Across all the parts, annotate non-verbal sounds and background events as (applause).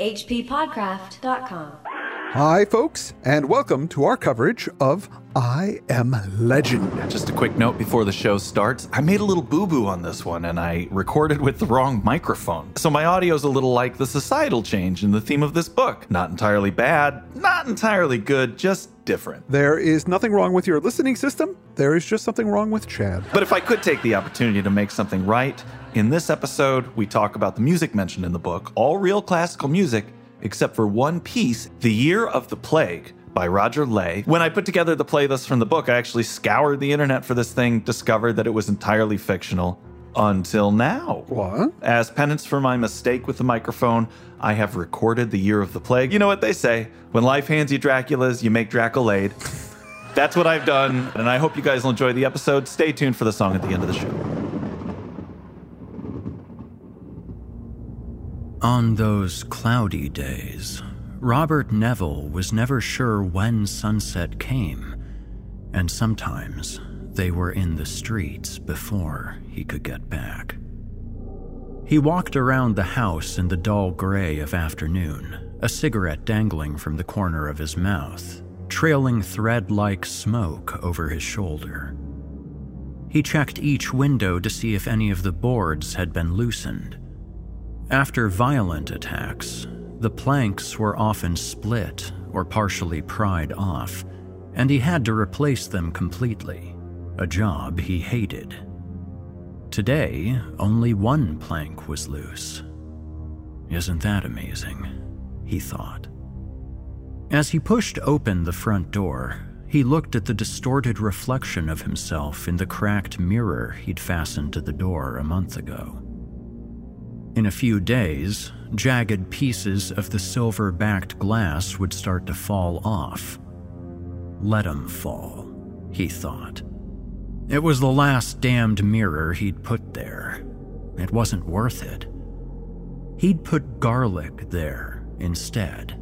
hppodcraft.com. Hi, folks, and welcome to our coverage of I Am Legend. Just a quick note before the show starts. I made a little boo boo on this one and I recorded with the wrong microphone. So my audio's a little like the societal change in the theme of this book. Not entirely bad, not entirely good, just different. There is nothing wrong with your listening system, there is just something wrong with Chad. But if I could take the opportunity to make something right, in this episode, we talk about the music mentioned in the book, all real classical music except for one piece, The Year of the Plague by Roger Lay. When I put together the playlist from the book, I actually scoured the internet for this thing, discovered that it was entirely fictional. Until now. What? As penance for my mistake with the microphone, I have recorded the year of the plague. You know what they say when life hands you Draculas, you make Draculade. (laughs) That's what I've done, and I hope you guys will enjoy the episode. Stay tuned for the song at the end of the show. On those cloudy days, Robert Neville was never sure when sunset came, and sometimes they were in the streets before he could get back. He walked around the house in the dull gray of afternoon, a cigarette dangling from the corner of his mouth, trailing thread like smoke over his shoulder. He checked each window to see if any of the boards had been loosened. After violent attacks, the planks were often split or partially pried off, and he had to replace them completely, a job he hated. Today, only one plank was loose. Isn't that amazing? He thought. As he pushed open the front door, he looked at the distorted reflection of himself in the cracked mirror he'd fastened to the door a month ago. In a few days, jagged pieces of the silver backed glass would start to fall off. Let 'em fall, he thought. It was the last damned mirror he'd put there. It wasn't worth it. He'd put garlic there instead.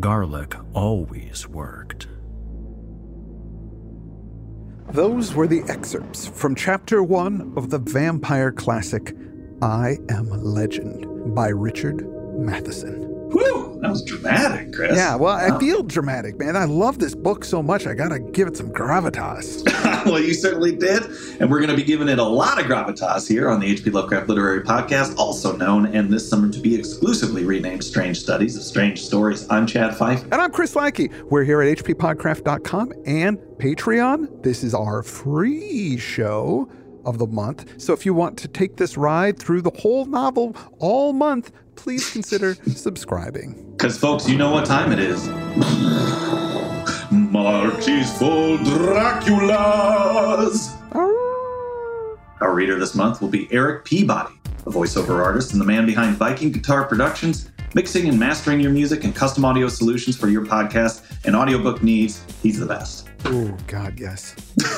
Garlic always worked. Those were the excerpts from chapter one of the vampire classic I Am a Legend by Richard Matheson. Whew, that was dramatic, Chris. Yeah, well, I feel dramatic, man. I love this book so much. I gotta give it some gravitas. (laughs) well, you certainly did. And we're going to be giving it a lot of gravitas here on the HP Lovecraft Literary Podcast, also known and this summer to be exclusively renamed Strange Studies of Strange Stories. I'm Chad Fifer. And I'm Chris Lackey. We're here at hppodcraft.com and Patreon. This is our free show of the month. So if you want to take this ride through the whole novel all month, please consider (laughs) subscribing. Because, folks, you know what time it is. Marches full Draculas. Ah. Our reader this month will be Eric Peabody, a voiceover artist and the man behind Viking Guitar Productions, mixing and mastering your music and custom audio solutions for your podcast and audiobook needs. He's the best. Oh, God, yes.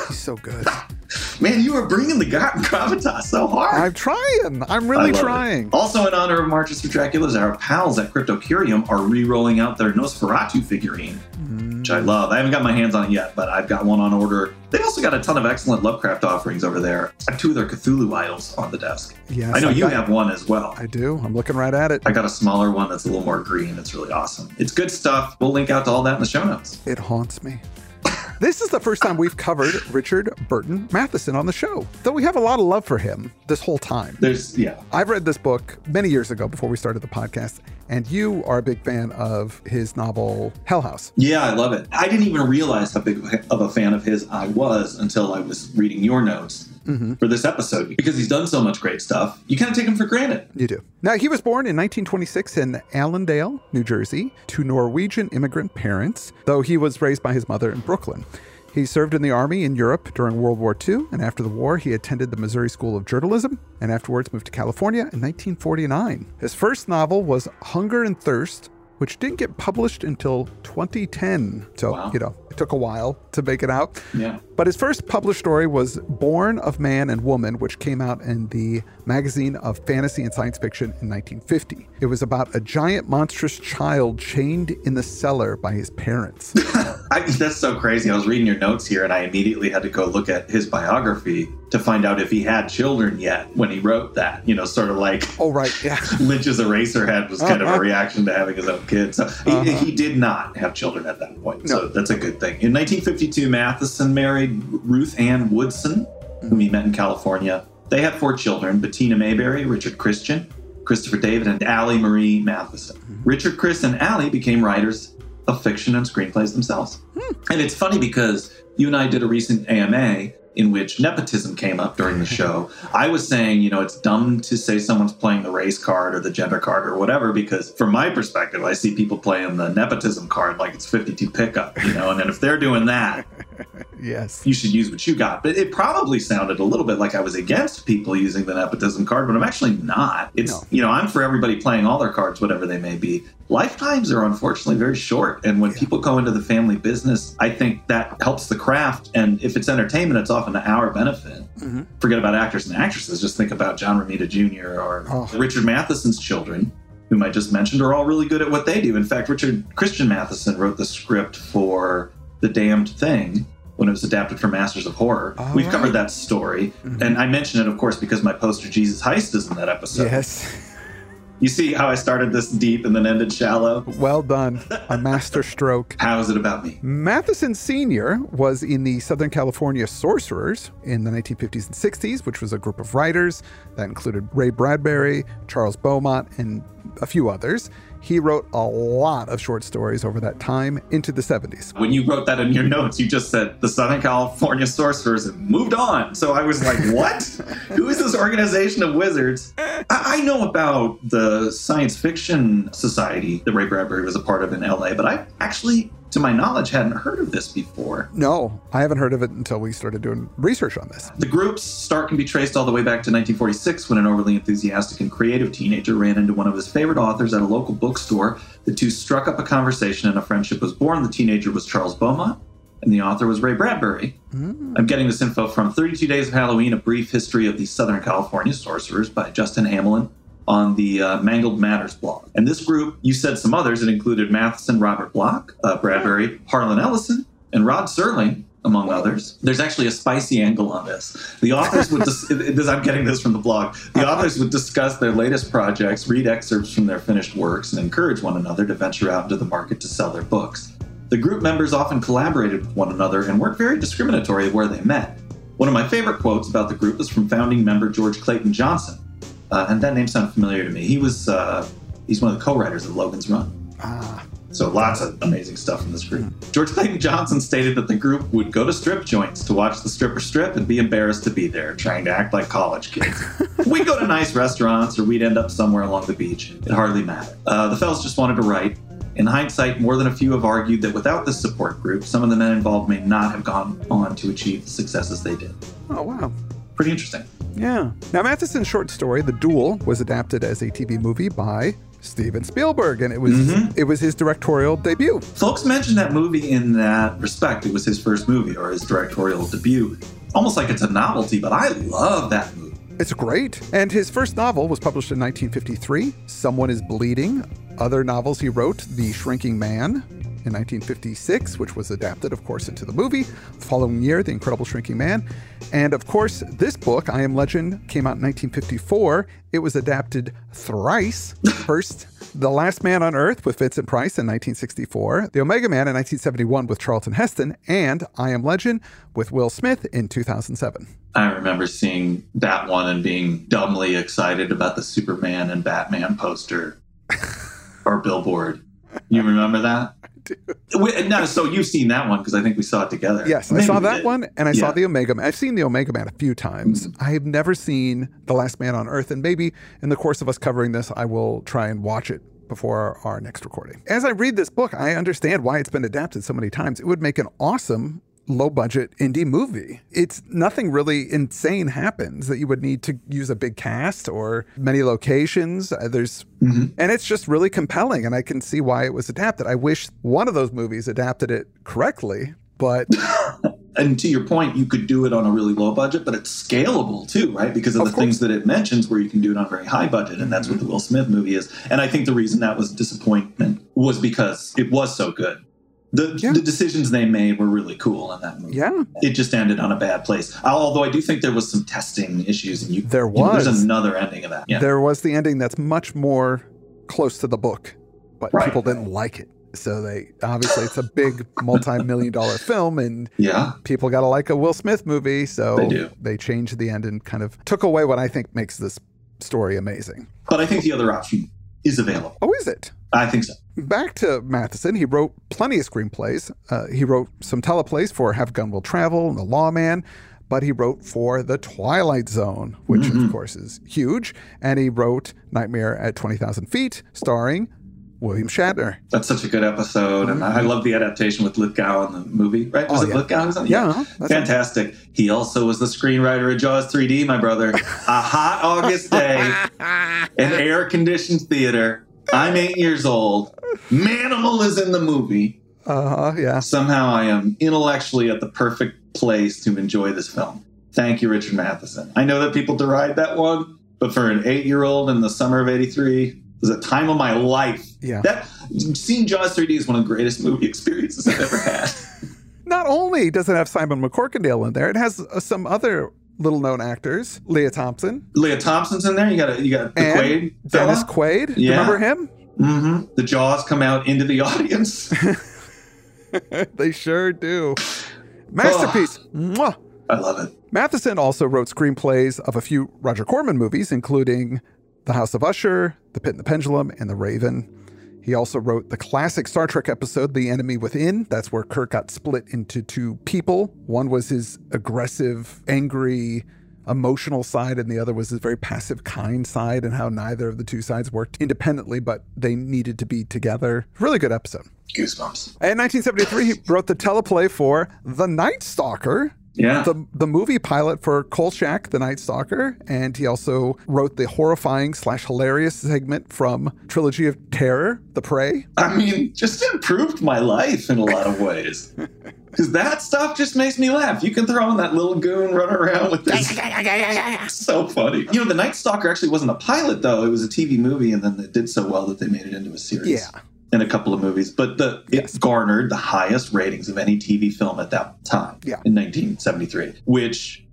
He's so good. (laughs) Man, you are bringing the gra- gravitas so hard. I'm trying. I'm really trying. It. Also, in honor of Marches for Draculas, our pals at Cryptocurium are re-rolling out their Nosferatu figurine, mm. Which I love. I haven't got my hands on it yet, but I've got one on order. They've also got a ton of excellent Lovecraft offerings over there. I have two of their Cthulhu idols on the desk. Yes, I know I you got, have one as well. I do. I'm looking right at it. I got a smaller one that's a little more green. It's really awesome. It's good stuff. We'll link out to all that in the show notes. It haunts me. (laughs) This is the first time we've covered Richard Burton Matheson on the show, though we have a lot of love for him this whole time. There's, yeah. I've read this book many years ago before we started the podcast, and you are a big fan of his novel Hell House. Yeah, I love it. I didn't even realize how big of a fan of his I was until I was reading your notes. Mm-hmm. For this episode, because he's done so much great stuff, you kind of take him for granted. You do. Now, he was born in 1926 in Allendale, New Jersey, to Norwegian immigrant parents, though he was raised by his mother in Brooklyn. He served in the Army in Europe during World War II, and after the war, he attended the Missouri School of Journalism and afterwards moved to California in 1949. His first novel was Hunger and Thirst, which didn't get published until 2010. So, wow. you know, it took a while to make it out. Yeah. But his first published story was Born of Man and Woman, which came out in the magazine of fantasy and science fiction in 1950. It was about a giant monstrous child chained in the cellar by his parents. (laughs) I, that's so crazy. I was reading your notes here, and I immediately had to go look at his biography to find out if he had children yet when he wrote that. You know, sort of like Oh, right. Yeah. (laughs) Lynch's Eraserhead was kind of Uh-huh. a reaction to having his own kids. So he, Uh-huh. he did not have children at that point. No. So that's a good thing. In 1952, Matheson married Ruth Ann Woodson, whom he met in California. They had four children Bettina Mayberry, Richard Christian, Christopher David, and Allie Marie Matheson. Mm-hmm. Richard, Chris, and Allie became writers of fiction and screenplays themselves. Hmm. And it's funny because you and I did a recent AMA in which nepotism came up during the show. (laughs) I was saying, you know, it's dumb to say someone's playing the race card or the gender card or whatever, because from my perspective, I see people playing the nepotism card like it's 52 pickup, you know, and then if they're doing that, (laughs) Yes. you should use what you got. But it probably sounded a little bit like I was against people using the nepotism card, but I'm actually not. It's, No. you know, I'm for everybody playing all their cards, whatever they may be. Lifetimes are unfortunately very short. And when people go into the family business, I think that helps the craft. And if it's entertainment, it's often to our benefit. Mhm. Forget about actors and actresses. Just think about John Romita Jr. or Oh. Richard Matheson's children. Whom I just mentioned are all really good at what they do. In fact, Richard Christian Matheson wrote the script for The Damned Thing, when it was adapted for Masters of Horror. All We've right. covered that story. Mhm. And I mention it, of course, because my poster Jesus Heist is in that episode. Yes. You see how I started this deep and then ended shallow? Well done. A master (laughs) stroke. How is it about me? Matheson Sr. was in the Southern California Sorcerers in the 1950s and 60s, which was a group of writers that included Ray Bradbury, Charles Beaumont, and a few others. He wrote a lot of short stories over that time into the 70s. When you wrote that in your notes, you just said the Southern California Sorcerers moved on. So I was like, (laughs) what? Who is this organization of wizards? I, I know about the science fiction society that Ray Bradbury was a part of in LA, but I actually, to my knowledge, hadn't heard of this before. No, I haven't heard of it until we started doing research on this. The group's start can be traced all the way back to 1946 when an overly enthusiastic and creative teenager ran into one of his favorite authors at a local bookstore. The two struck up a conversation and a friendship was born. The teenager was Charles Beaumont and the author was Ray Bradbury. Hmm. I'm getting this info from 32 Days of Halloween, a brief history of the Southern California sorcerers by Justin Hamlin on the uh, Mangled Matters blog. And this group, you said some others, it included Matheson, Robert Bloch, uh, Bradbury, Harlan Ellison, and Rod Serling, among others. There's actually a spicy angle on this. The authors would, dis- (laughs) this, I'm getting this from the blog, the authors would discuss their latest projects, read excerpts from their finished works, and encourage one another to venture out into the market to sell their books. The group members often collaborated with one another and weren't very discriminatory where they met. One of my favorite quotes about the group is from founding member George Clayton Johnson, uh, and that name sounded familiar to me. He was uh, he's one of the co-writers of Logan's Run. Ah, So lots of amazing stuff in this group. George Clayton Johnson stated that the group would go to strip joints to watch the stripper strip and be embarrassed to be there, trying to act like college kids. (laughs) we'd go to nice restaurants or we'd end up somewhere along the beach. It hardly mattered. Uh, the fellas just wanted to write. In hindsight, more than a few have argued that without this support group, some of the men involved may not have gone on to achieve the successes they did. oh, wow. Pretty interesting. Yeah. Now, Matheson's short story, The Duel, was adapted as a TV movie by Steven Spielberg, and it was Mhm. it was his directorial debut. Folks mentioned that movie in that respect. It was his first movie or his directorial debut. Almost like it's a novelty, but I love that movie. It's great. And his first novel was published in 1953, Someone is Bleeding. Other novels he wrote, The Shrinking Man in 1956, which was adapted, of course, into the movie. The following year, The Incredible Shrinking Man. And of course, this book, I Am Legend, came out in 1954. It was adapted thrice. (laughs) First, The Last Man on Earth with Vincent Price in 1964, The Omega Man in 1971 with Charlton Heston, and I Am Legend with Will Smith in 2007. I remember seeing that one and being dumbly excited about the Superman and Batman poster (laughs) or billboard. You remember that? Wait, No, so you've seen that one because I think we saw it together. Yes, I saw that one, and I saw the Omega Man. I've seen the Omega Man a few times. Mm-hmm. I have never seen The Last Man on Earth, and maybe in the course of us covering this, I will try and watch it before our next recording. As I read this book, I understand why it's been adapted so many times. It would make an awesome low budget indie movie. It's nothing really insane happens that you would need to use a big cast or many locations. Uh, There's Mhm. and it's just really compelling and I can see why it was adapted. I wish one of those movies adapted it correctly, but (laughs) And to your point, you could do it on a really low budget, but it's scalable too, right? Because of, Of the course. things that it mentions where you can do it on a very high budget. And that's what the Will Smith movie is. And I think the reason that was disappointment was because it was so good. The, Yeah. the decisions they made were really cool in that movie. Yeah. It just ended on a bad place. Although I do think there was some testing issues, and you There you know, was. there's another ending of that. Yeah, There was the ending that's much more close to the book, but Right. people didn't like it. So they obviously it's a big (laughs) multi-million dollar film and yeah, people got to like a Will Smith movie, so They do. they changed the end and kind of took away what I think makes this story amazing. but I think the other option is available. Oh, is it? I think so. Back to Matheson, he wrote plenty of screenplays. Uh, he wrote some teleplays for Have Gun Will Travel and The Lawman, but he wrote for The Twilight Zone, which of course is huge. And he wrote Nightmare at 20,000 Feet, starring William Shatner. That's such a good episode, and I love the adaptation with Lithgow in the movie. Right? Was Oh, it yeah. Lithgow? who's on it? Yeah, that's fantastic. He also was the screenwriter of Jaws 3D, my brother. a hot August day, (laughs) an air-conditioned theater. I'm eight years old. Manimal is in the movie. Uh huh, yeah. Somehow, I am intellectually at the perfect place to enjoy this film. Thank you, Richard Matheson. I know that people deride that one, but for an eight-year-old in the summer of '83, was a time of my life. Yeah. That seeing Jaws 3D is one of the greatest movie experiences I've ever had. (laughs) Not only does it have Simon MacCorkindale in there, it has uh, some other little known actors Lea Thompson Lea Thompson's in there. You got you got the and Quaid. Dennis Quaid. Yeah. remember him? Mm-hmm. The Jaws come out into the (laughs) audience. (laughs) they sure do. Masterpiece. Mwah. I love it. Matheson also wrote screenplays of a few Roger Corman movies, including The House of Usher, The Pit and the Pendulum, and The Raven. He also wrote the classic Star Trek episode, The Enemy Within. That's where Kirk got split into two people. One was his aggressive, angry, emotional side, and the other was his very passive, kind side, and how neither of the two sides worked independently, but they needed to be together. Really good episode. Goosebumps. In 1973, he wrote the teleplay for The Night Stalker, Yeah. the the movie pilot for Kolchak, The Night Stalker, and he also wrote the horrifying slash hilarious segment from Trilogy of Terror, The Prey. I mean, just improved my life in a lot of ways. (laughs) Because that stuff just makes me laugh. You can throw in that little goon running around with this. (laughs) so funny. You know, The Night Stalker actually wasn't a pilot, though. It was a TV movie, and then it did so well that they made it into a series. Yeah. In a couple of movies. But the Yes. it garnered the highest ratings of any TV film at that time. Yeah. In 1973, which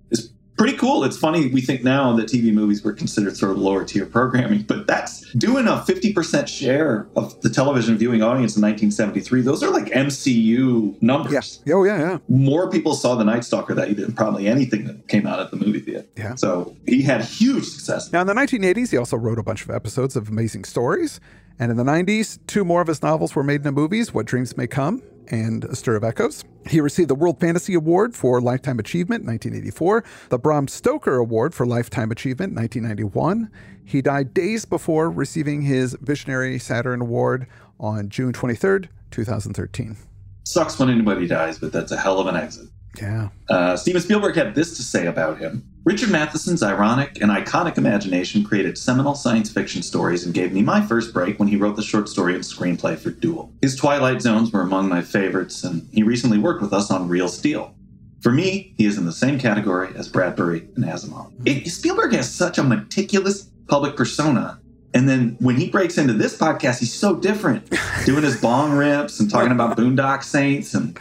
pretty cool. It's funny, we think now that TV movies were considered sort of lower tier programming, but that's doing a 50% share of the television viewing audience in 1973. Those are like MCU numbers. Yeah. Oh yeah, yeah. More people saw The Night Stalker that year than probably anything that came out at the movie theater. Yeah. So he had huge success. Now in the 1980s, he also wrote a bunch of episodes of Amazing Stories, and in the 90s, two more of his novels were made into movies: What Dreams May Come and A Stir of Echoes. He received the World Fantasy Award for Lifetime Achievement in 1984, the Bram Stoker Award for Lifetime Achievement in 1991. He died days before receiving his Visionary Saturn Award on June 23rd, 2013. Sucks when anybody dies, but that's a hell of an exit. Yeah. Uh, Steven Spielberg had this to say about him. Richard Matheson's ironic and iconic imagination created seminal science fiction stories and gave me my first break when he wrote the short story and screenplay for Duel. His Twilight Zones were among my favorites, and he recently worked with us on Real Steel. For me, he is in the same category as Bradbury and Asimov. It, Spielberg has such a meticulous public persona. And then when he breaks into this podcast, he's so different, (laughs) doing his bong rips and talking about Boondock Saints and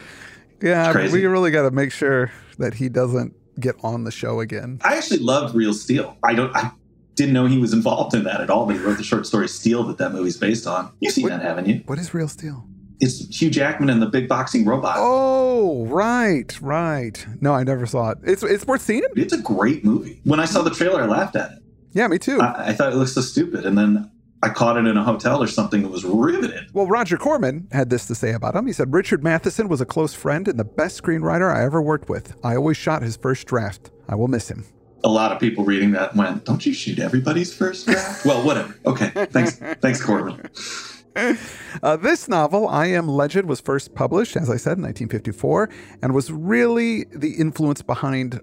Yeah, we really got to make sure that he doesn't get on the show again. I actually loved Real Steel. I don't. I didn't know he was involved in that at all. But he wrote the short story Steel that that movie's based on. You've seen What- that, haven't you? What is Real Steel? It's Hugh Jackman and the big boxing robot. Oh, right, right. No, I never saw it. It's it's worth seeing. It's a great movie. When I saw the trailer, I laughed at it. Yeah, me too. I, I thought it looked so stupid, and then I caught it in a hotel or something that was riveted. well, Roger Corman had this to say about him. He said, Richard Matheson was a close friend and the best screenwriter I ever worked with. I always shot his first draft. I will miss him. A lot of people reading that went, "Don't you shoot everybody's first draft?" (laughs) well, whatever. Okay, thanks, thanks, Corbin. (laughs) Uh, this novel, I Am Legend, was first published, as I said, in 1954, and was really the influence behind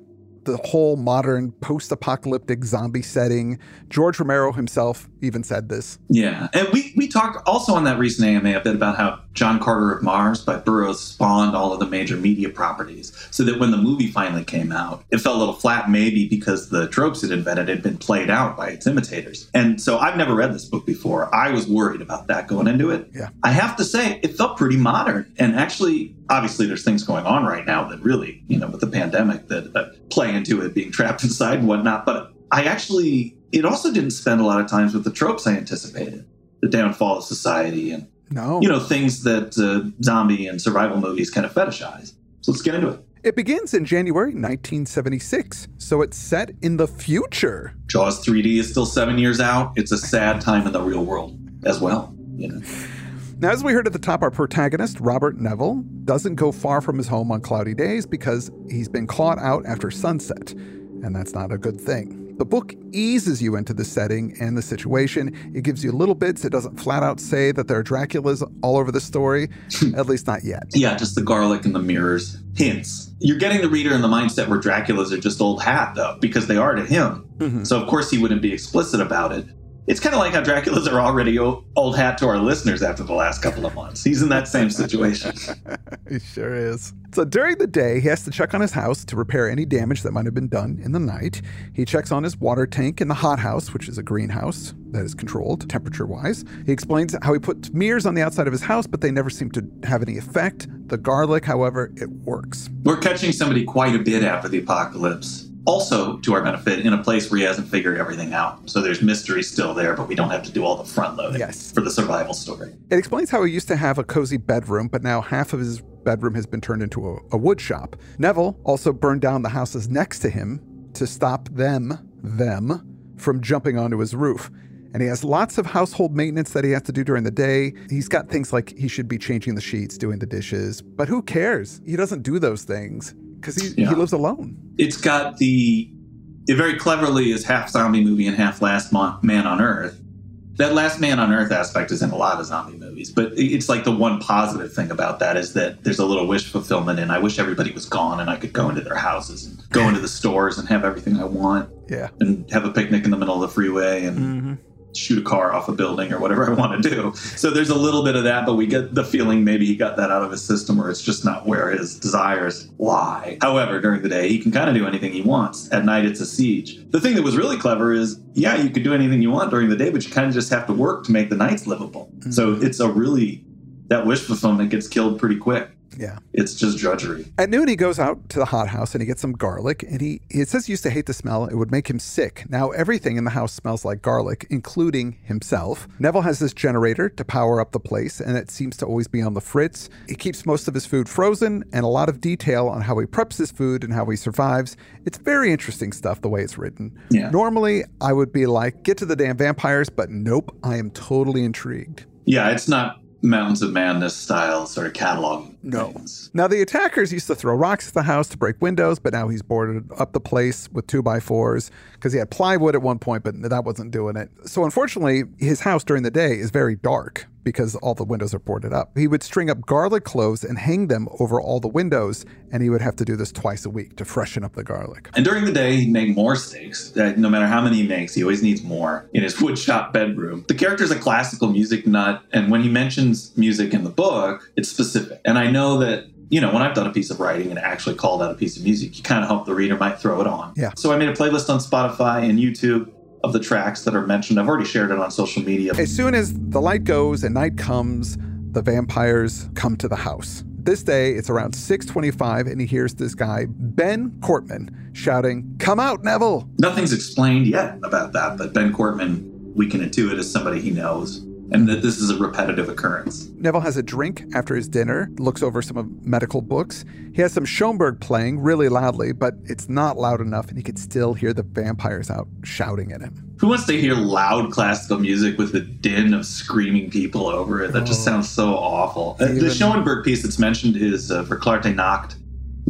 the whole modern post apocalyptic zombie setting. George Romero himself even said this. Yeah. And we, we talked also on that recent AMA a bit about how John Carter of Mars by Burroughs spawned all of the major media properties. So that when the movie finally came out, it felt a little flat, maybe because the tropes it invented had been played out by its imitators. And so I've never read this book before. I was worried about that going into it. Yeah. I have to say, it felt pretty modern. And actually, obviously, there's things going on right now that really, you know, with the pandemic that uh, play into it being trapped (laughs) inside and whatnot. But I actually, it also didn't spend a lot of times with the tropes I anticipated the downfall of society and, No. you know, things that uh, zombie and survival movies kind of fetishize. So let's get into it. It begins in January 1976, so it's set in the future. Jaws 3D is still seven years out. It's a sad time in the real world as well. You know, Now, as we heard at the top, our protagonist, Robert Neville, doesn't go far from his home on cloudy days because he's been caught out after sunset, and that's not a good thing. The book eases you into the setting and the situation. It gives you little bits. It doesn't flat out say that there are Draculas all over the story, (laughs) at least not yet. yeah, just the garlic and the mirrors. Hints. You're getting the reader in the mindset where Dracula's are just old hat, though, because they are to him. Mhm. So of course he wouldn't be explicit about it. It's kind of like how Dracula's are already old hat to our listeners after the last couple of months. He's in that same situation. (laughs) He sure is. So during the day, he has to check on his house to repair any damage that might have been done in the night. He checks on his water tank in the hothouse, which is a greenhouse that is controlled temperature wise. He explains how he put mirrors on the outside of his house, but they never seem to have any effect. The garlic, however, it works. We're catching somebody quite a bit after the apocalypse. Also, to our benefit, in a place where he hasn't figured everything out. So there's mystery still there, but we don't have to do all the front loading Yes. for the survival story. It explains how he used to have a cozy bedroom, but now half of his bedroom has been turned into a, a wood shop. Neville also burned down the houses next to him to stop them, them, from jumping onto his roof. And he has lots of household maintenance that he has to do during the day. He's got things like he should be changing the sheets, doing the dishes, but who cares? He doesn't do those things because he, Yeah. he lives alone. It's got the. It very cleverly is half zombie movie and half Last Man on Earth. That Last Man on Earth aspect is in a lot of zombie movies, but it's like the one positive thing about that is that there's a little wish fulfillment, and I wish everybody was gone and I could go into their houses and go into the stores and have everything I want Yeah. and have a picnic in the middle of the freeway and Mm-hmm. Shoot a car off a building or whatever (laughs) I want to do. So there's a little bit of that, but we get the feeling maybe he got that out of his system or it's just not where his desires lie. However, during the day, he can kind of do anything he wants. At night, it's a siege. The thing that was really clever is, yeah, you could do anything you want during the day, but you kind of just have to work to make the nights livable. Mm-hmm. So it's a really, that wish fulfillment gets killed pretty quick. Yeah. It's just drudgery. At noon, he goes out to the hothouse and he gets some garlic. And he, it says he used to hate the smell. It would make him sick. Now, everything in the house smells like garlic, including himself. Neville has this generator to power up the place, and it seems to always be on the fritz. He keeps most of his food frozen and a lot of detail on how he preps his food and how he survives. It's very interesting stuff, the way it's written. Yeah. Normally, I would be like, get to the damn vampires, but nope, I am totally intrigued. Yeah, it's not Mountains of Madness style sort of cataloging. No. Now, the attackers used to throw rocks at the house to break windows, but now he's boarded up the place with two by fours because he had plywood at one point, but that wasn't doing it. So, unfortunately, his house during the day is very dark because all the windows are boarded up. He would string up garlic cloves and hang them over all the windows, and he would have to do this twice a week to freshen up the garlic. And during the day, he'd make more steaks. Uh, no matter how many he makes, he always needs more in his woodshop bedroom. The character's a classical music nut, and when he mentions music in the book, it's specific. And I know that, you know, when I've done a piece of writing and actually called out a piece of music, you kind of hope the reader might throw it on. Yeah. So I made a playlist on Spotify and YouTube of the tracks that are mentioned. I've already shared it on social media. As soon as the light goes and night comes, the vampires come to the house. This day, it's around 6:25 and he hears this guy, Ben Cortman, shouting, "Come out, Neville!" Nothing's explained yet about that, but Ben Cortman, we can intuit as somebody he knows, and that this is a repetitive occurrence. Neville has a drink after his dinner, looks over some of medical books. He has some Schoenberg playing really loudly, but it's not loud enough and he could still hear the vampires out shouting at him. Who wants to hear loud classical music with the din of screaming people over it? That just Oh. sounds so awful. Uh, Even- The Schoenberg piece that's mentioned is uh, Verklärte Nacht.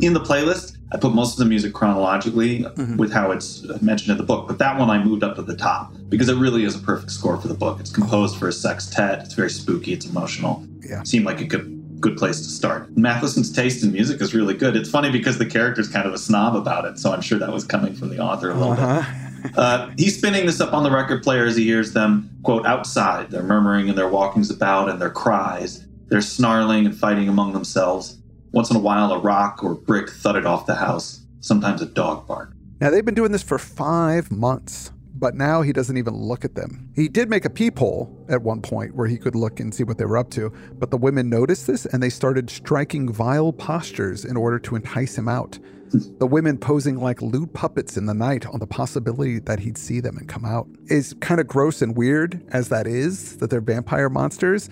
In the playlist, I put most of the music chronologically Mhm. with how it's mentioned in the book, but that one I moved up to the top because it really is a perfect score for the book. It's composed for a sextet. It's very spooky. It's emotional. Yeah. Seemed like it could good place to start. Matheson's taste in music is really good. It's funny because the character's kind of a snob about it, so I'm sure that was coming from the author a little uh-huh. bit. Uh, he's spinning this up on the record player as he hears them, quote, outside. They're murmuring and their walkings about and their cries. They're snarling and fighting among themselves. Once in a while, a rock or brick thudded off the house. Sometimes a dog barked. Now, they've been doing this for five months but now he doesn't even look at them. He did make a peephole at one point where he could look and see what they were up to, but the women noticed this and they started striking vile postures in order to entice him out. Hmm. The women posing like lewd puppets in the night on the possibility that he'd see them and come out. Is kind of gross and weird as that is, that they're vampire monsters.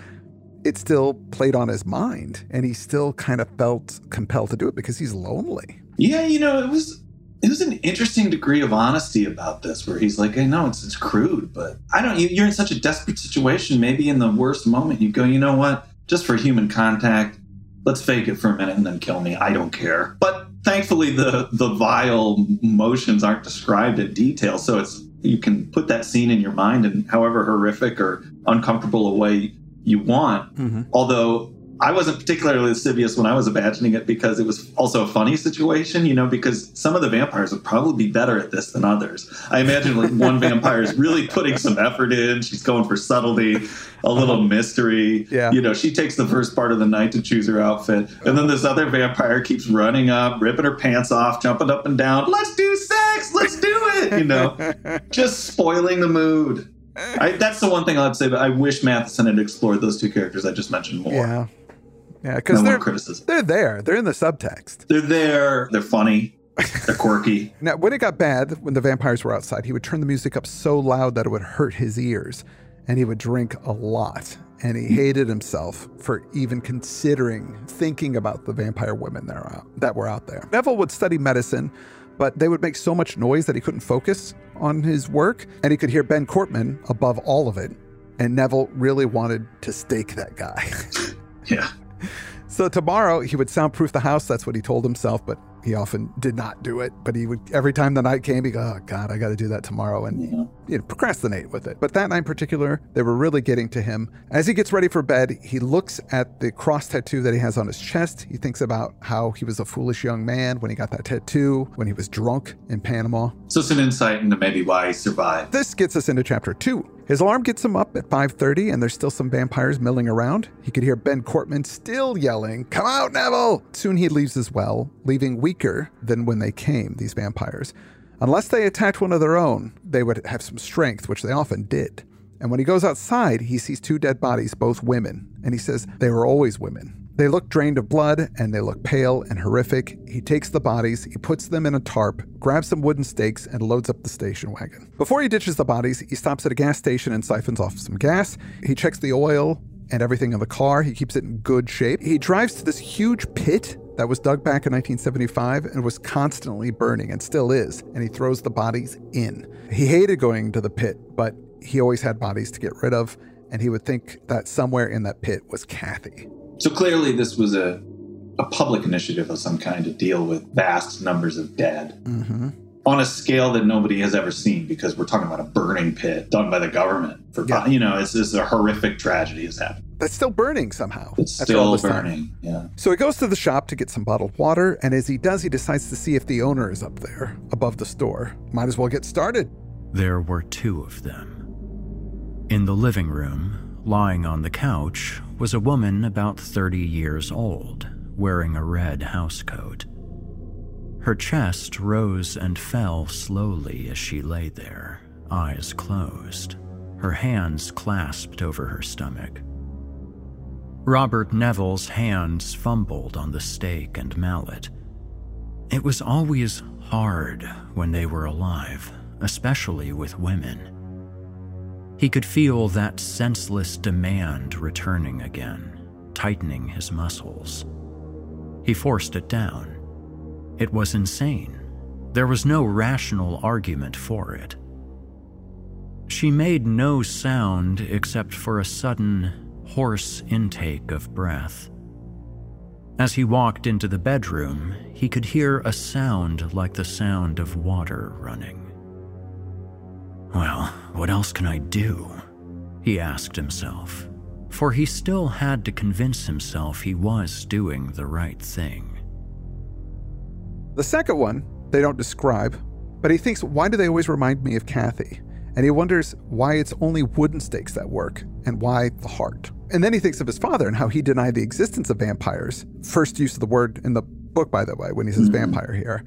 It still played on his mind, and he still kind of felt compelled to do it because he's lonely. Yeah, you know, it was it was an interesting degree of honesty about this where he's like, I know it's, it's crude, but I don't, you're in such a desperate situation. Maybe in the worst moment, you go, you know what? Just for human contact, let's fake it for a minute and then kill me. I don't care. But thankfully, the, the vile motions aren't described in detail. So it's, you can put that scene in your mind in however horrific or uncomfortable a way you want. Mm-hmm. Although I wasn't particularly lascivious when I was imagining it because it was also a funny situation, you know, because some of the vampires would probably be better at this than others. I imagine like one (laughs) vampire is really putting some effort in. She's going for subtlety, a little uh-huh. mystery. Yeah. You know, she takes the first part of the night to choose her outfit. And then this other vampire keeps running up, ripping her pants off, jumping up and down. Let's do sex. Let's do it. You know, (laughs) just spoiling the mood. I, that's the one thing I'd say. But I wish Matheson had explored those two characters I just mentioned more. Yeah. Yeah, because no they're they're there. They're in the subtext. They're there. They're funny. They're quirky. (laughs) now, when it got bad, when the vampires were outside, he would turn the music up so loud that it would hurt his ears, and he would drink a lot. And he hated himself for even considering thinking about the vampire women that, out, that were out there. Neville would study medicine, but they would make so much noise that he couldn't focus on his work, and he could hear Ben Cortman above all of it. And Neville really wanted to stake that guy. (laughs) yeah. So tomorrow he would soundproof the house. That's what he told himself, but he often did not do it. But he would every time the night came, he go, "Oh God, I got to do that tomorrow," and yeah. you know, procrastinate with it. But that night in particular, they were really getting to him. As he gets ready for bed, he looks at the cross tattoo that he has on his chest. He thinks about how he was a foolish young man when he got that tattoo, when he was drunk in Panama. So it's an insight into maybe why he survived. This gets us into chapter two. His alarm gets him up at 5:30 and there's still some vampires milling around. He could hear Ben Cortman still yelling, "Come out, Neville!" Soon he leaves as well, leaving weaker than when they came, these vampires. Unless they attacked one of their own, they would have some strength, which they often did. And when he goes outside, he sees two dead bodies, both women, and he says they were always women. They look drained of blood and they look pale and horrific. He takes the bodies, he puts them in a tarp, grabs some wooden stakes, and loads up the station wagon. Before he ditches the bodies, he stops at a gas station and siphons off some gas. He checks the oil and everything in the car. He keeps it in good shape. He drives to this huge pit that was dug back in 1975 and was constantly burning and still is, and he throws the bodies in. He hated going to the pit, but he always had bodies to get rid of, and he would think that somewhere in that pit was Kathy. So clearly, this was a, a public initiative of some kind to deal with vast numbers of dead mm-hmm. on a scale that nobody has ever seen because we're talking about a burning pit done by the government. For yeah. you know, it's, it's a horrific tragedy has happened. That's still burning somehow. It's still burning. Time. Yeah. So he goes to the shop to get some bottled water, and as he does, he decides to see if the owner is up there above the store. Might as well get started. There were two of them. In the living room, Lying on the couch was a woman about 30 years old, wearing a red housecoat. Her chest rose and fell slowly as she lay there, eyes closed, her hands clasped over her stomach. Robert Neville's hands fumbled on the stake and mallet. It was always hard when they were alive, especially with women. He could feel that senseless demand returning again, tightening his muscles. He forced it down. It was insane. There was no rational argument for it. She made no sound except for a sudden, hoarse intake of breath. As he walked into the bedroom, he could hear a sound like the sound of water running. Well, what else can I do? He asked himself. for he still had to convince himself he was doing the right thing. The second one, they don't describe, but he thinks, why do they always remind me of Kathy? And he wonders why it's only wooden stakes that work and why the heart. And then he thinks of his father and how he denied the existence of vampires. First use of the word in the book, by the way, when he says mm-hmm. vampire here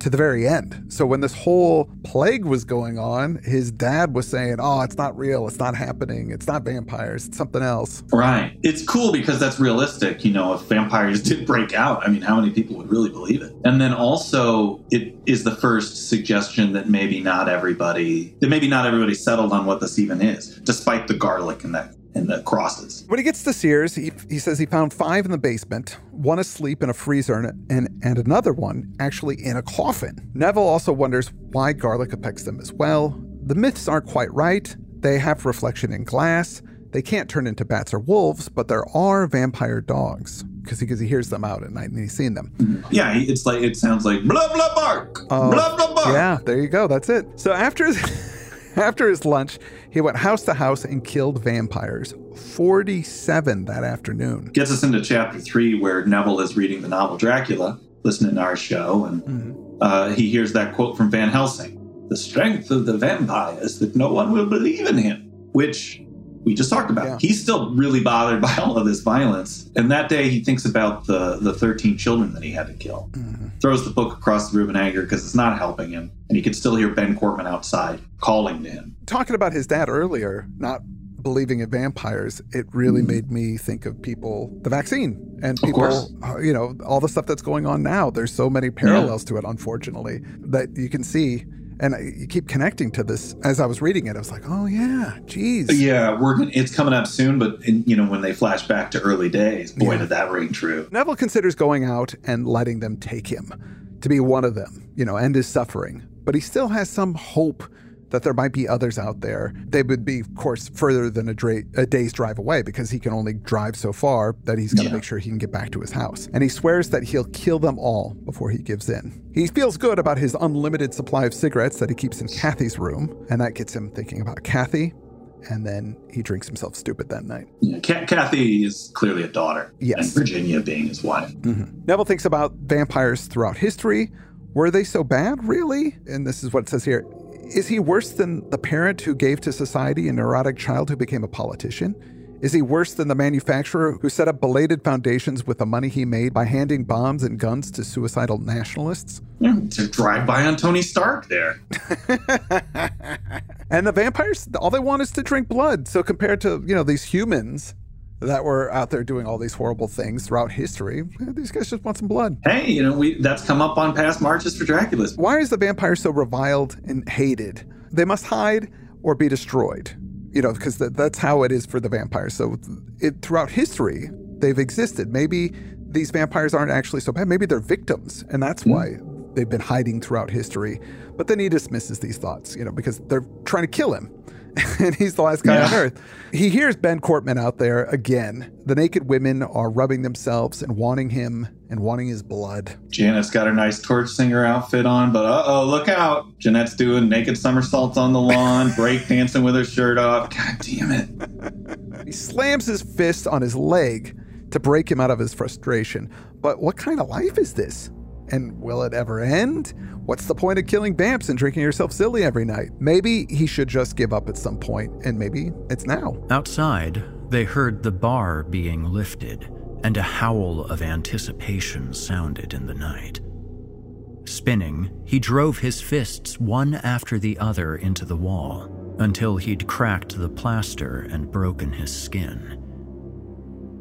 to the very end. So when this whole plague was going on, his dad was saying, "Oh, it's not real. It's not happening. It's not vampires. It's something else." Right. It's cool because that's realistic. You know, if vampires (laughs) did break out, I mean, how many people would really believe it? And then also, it is the first suggestion that maybe not everybody, that maybe not everybody settled on what this even is, despite the garlic and that and the crosses. When he gets to Sears, he, he says he found five in the basement, one asleep in a freezer, and, and, and another one actually in a coffin. Neville also wonders why garlic affects them as well. The myths aren't quite right. They have reflection in glass. They can't turn into bats or wolves, but there are vampire dogs because he, he hears them out at night and he's seen them. Yeah, it's like it sounds like blah blah bark, uh, blah blah bark. Yeah, there you go. That's it. So after (laughs) after his lunch, he went house to house and killed vampires. 47 that afternoon. Gets us into chapter three, where Neville is reading the novel Dracula, listening to our show, and mm-hmm. uh, he hears that quote from Van Helsing The strength of the vampire is that no one will believe in him, which we just talked about. Yeah. He's still really bothered by all of this violence. And that day, he thinks about the, the 13 children that he had to kill. Mm-hmm. Throws the book across the room in anger because it's not helping him. And he can still hear Ben Cortman outside calling to him. Talking about his dad earlier, not believing in vampires, it really mm-hmm. made me think of people, the vaccine, and people, uh, you know, all the stuff that's going on now. There's so many parallels yeah. to it, unfortunately, that you can see and you keep connecting to this as I was reading it. I was like, oh yeah, geez. Yeah, we're it's coming up soon, but in, you know when they flash back to early days, boy, yeah. did that ring true. Neville considers going out and letting them take him to be one of them, you know, end his suffering, but he still has some hope that there might be others out there. They would be, of course, further than a, dra- a day's drive away because he can only drive so far that he's got to yeah. make sure he can get back to his house. And he swears that he'll kill them all before he gives in. He feels good about his unlimited supply of cigarettes that he keeps in Kathy's room, and that gets him thinking about Kathy. And then he drinks himself stupid that night. Yeah, Kathy is clearly a daughter. Yes. And Virginia being his wife. Mm-hmm. Neville thinks about vampires throughout history. Were they so bad, really? And this is what it says here is he worse than the parent who gave to society a neurotic child who became a politician? Is he worse than the manufacturer who set up belated foundations with the money he made by handing bombs and guns to suicidal nationalists? Yeah, to drive by on Tony Stark there. (laughs) and the vampires, all they want is to drink blood. So compared to, you know, these humans, that were out there doing all these horrible things throughout history. These guys just want some blood. Hey, you know, we that's come up on past marches for Dracula's. Why is the vampire so reviled and hated? They must hide or be destroyed. You know, because that's how it is for the vampires. So, it, throughout history, they've existed. Maybe these vampires aren't actually so bad. Maybe they're victims, and that's mm. why they've been hiding throughout history. But then he dismisses these thoughts, you know, because they're trying to kill him. (laughs) and he's the last guy yeah. on earth. He hears Ben Cortman out there again. The naked women are rubbing themselves and wanting him and wanting his blood. Janet's got her nice torch singer outfit on, but uh oh, look out. Jeanette's doing naked somersaults on the lawn, (laughs) break dancing with her shirt off. God damn it. he slams his fist on his leg to break him out of his frustration. But what kind of life is this? And will it ever end? What's the point of killing vamps and drinking yourself silly every night? Maybe he should just give up at some point, and maybe it's now. Outside, they heard the bar being lifted, and a howl of anticipation sounded in the night. Spinning, he drove his fists one after the other into the wall until he'd cracked the plaster and broken his skin.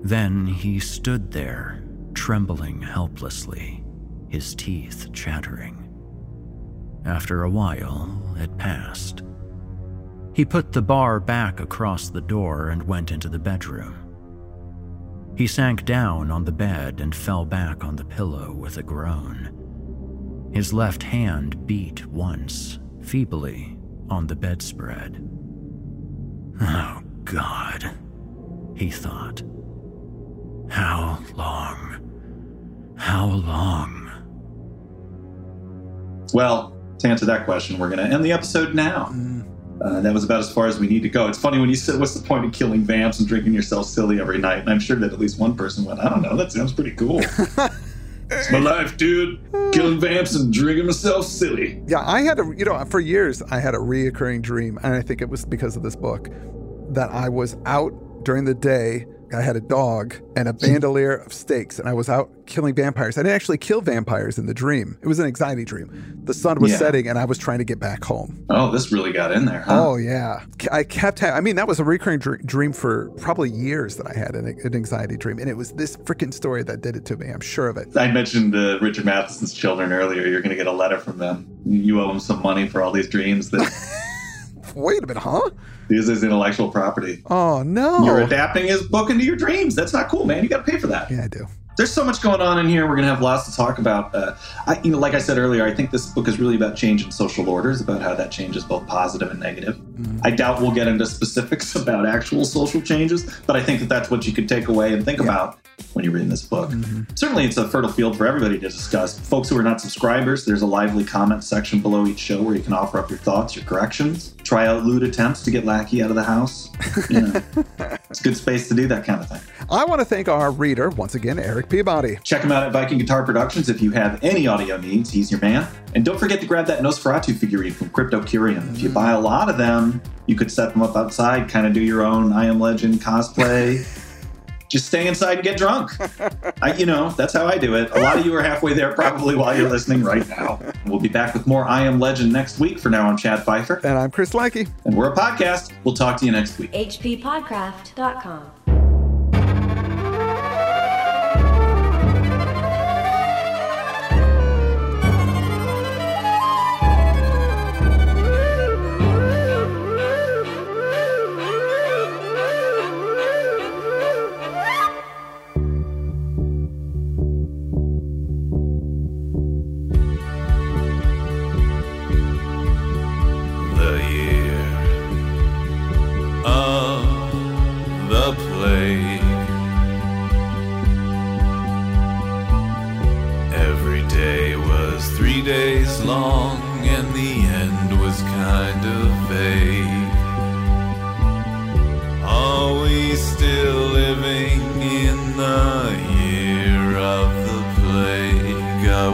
Then he stood there, trembling helplessly his teeth chattering. After a while, it passed. He put the bar back across the door and went into the bedroom. He sank down on the bed and fell back on the pillow with a groan. His left hand beat once, feebly, on the bedspread. Oh, God, he thought. How long? How long? Well, to answer that question, we're going to end the episode now. Mm. Uh, that was about as far as we need to go. It's funny when you said, "What's the point of killing vamps and drinking yourself silly every night?" And I'm sure that at least one person went, "I don't know. That sounds pretty cool." (laughs) it's my life, dude. Killing vamps and drinking myself silly. Yeah, I had a, you know, for years, I had a reoccurring dream, and I think it was because of this book, that I was out during the day. I had a dog and a bandolier of stakes, and I was out killing vampires. I didn't actually kill vampires in the dream. It was an anxiety dream. The sun was Yeah. setting, and I was trying to get back home. Oh, this really got in there, huh? Oh yeah, I kept. Ha- I mean, that was a recurring dr- dream for probably years that I had an, an anxiety dream, and it was this freaking story that did it to me. I'm sure of it. I mentioned uh, Richard Matheson's children earlier. You're going to get a letter from them. You owe them some money for all these dreams that (laughs) Wait a minute, huh? Is intellectual property. Oh no. You're adapting his book into your dreams. That's not cool, man. You got to pay for that. yeah, I do. There's so much going on in here. We're going to have lots to talk about. Uh, I, you know, like I said earlier, I think this book is really about changing social orders, about how that change is both positive and negative. I doubt we'll get into specifics (laughs) about actual social changes, but I think that that's what you could take away and think about when you're reading this book. Mm-hmm. Certainly, it's a fertile field for everybody to discuss. Folks who are not subscribers, there's a lively comment section below each show where you can offer up your thoughts, your corrections, try out lewd attempts to get Lackey out of the house. You know, (laughs) it's a good space to do that kind of thing. I want to thank our reader once again, Eric Peabody. Check him out at Viking Guitar Productions if you have any audio needs. He's your man. And don't forget to grab that Nosferatu figurine from Cryptocurium. If you mm. buy a lot of them, you could set them up outside, kind of do your own I Am Legend cosplay. (laughs) Just stay inside and get drunk. I, you know, that's how I do it. A lot of you are halfway there probably while you're listening right now. We'll be back with more I Am Legend next week. For now, I'm Chad Fifer, And I'm Chris Lackey. and we're a podcast. We'll talk to you next week. hppodcraft.com. Are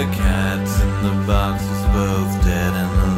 the cats in the boxes, both dead and.